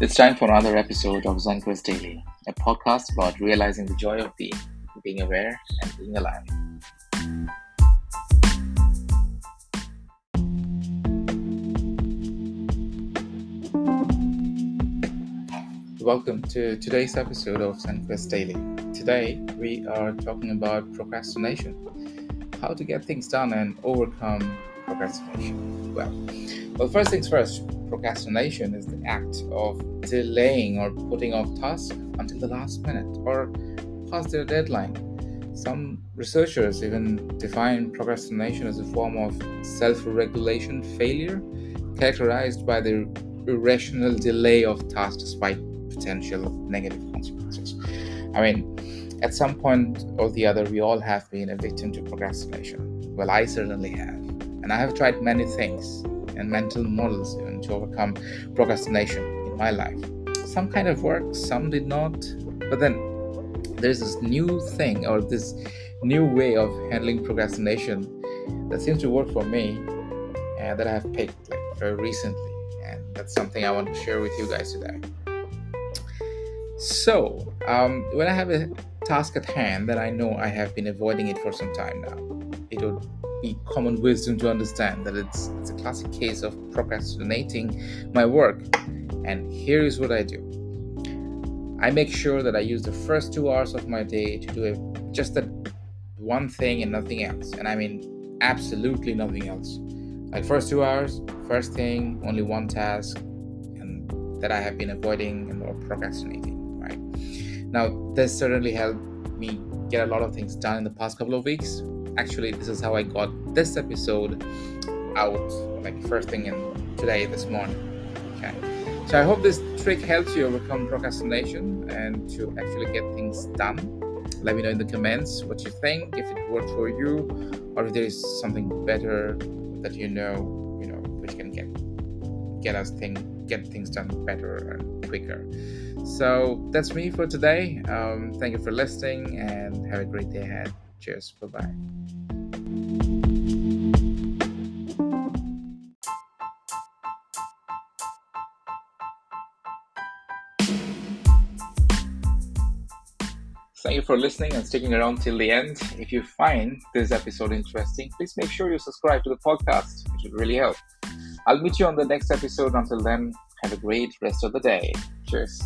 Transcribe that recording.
It's time for another episode of Zenquist Daily, a podcast about realizing the joy of being, being aware, and being alive. Welcome to today's episode of Zenquist Daily. Today we are talking about procrastination, how to get things done and overcome procrastination. Well, well, first things first, procrastination is the act of delaying or putting off tasks until the last minute or past their deadline. Some researchers even define procrastination as a form of self regulation failure, characterized by the irrational delay of tasks despite potential negative consequences. I mean, at some point or the other, we all have been a victim to procrastination. Well, I certainly have. And I have tried many things and mental models even to overcome procrastination in my life. Some kind of work, some did not. But then there's this new thing or this new way of handling procrastination that seems to work for me and that I have picked like very recently. And that's something I want to share with you guys today. So, um, when I have a task at hand that I know I have been avoiding it for some time now, it would be common wisdom to understand that it's, it's a classic case of procrastinating my work. And here is what I do I make sure that I use the first two hours of my day to do a, just that one thing and nothing else. And I mean, absolutely nothing else. Like, first two hours, first thing, only one task, and that I have been avoiding and or procrastinating, right? Now, this certainly helped me get a lot of things done in the past couple of weeks actually this is how i got this episode out like first thing in today this morning okay? So i hope this trick helps you overcome procrastination and to actually get things done. Let me know in the comments what you think if it worked for you or if there is something better that you know you know which can get get us thing get things done better and quicker. So that's me for today. Um, thank you for listening and have a great day ahead cheers bye bye Thank you for listening and sticking around till the end. If you find this episode interesting, please make sure you subscribe to the podcast. It would really help. I'll meet you on the next episode. Until then, have a great rest of the day. Cheers.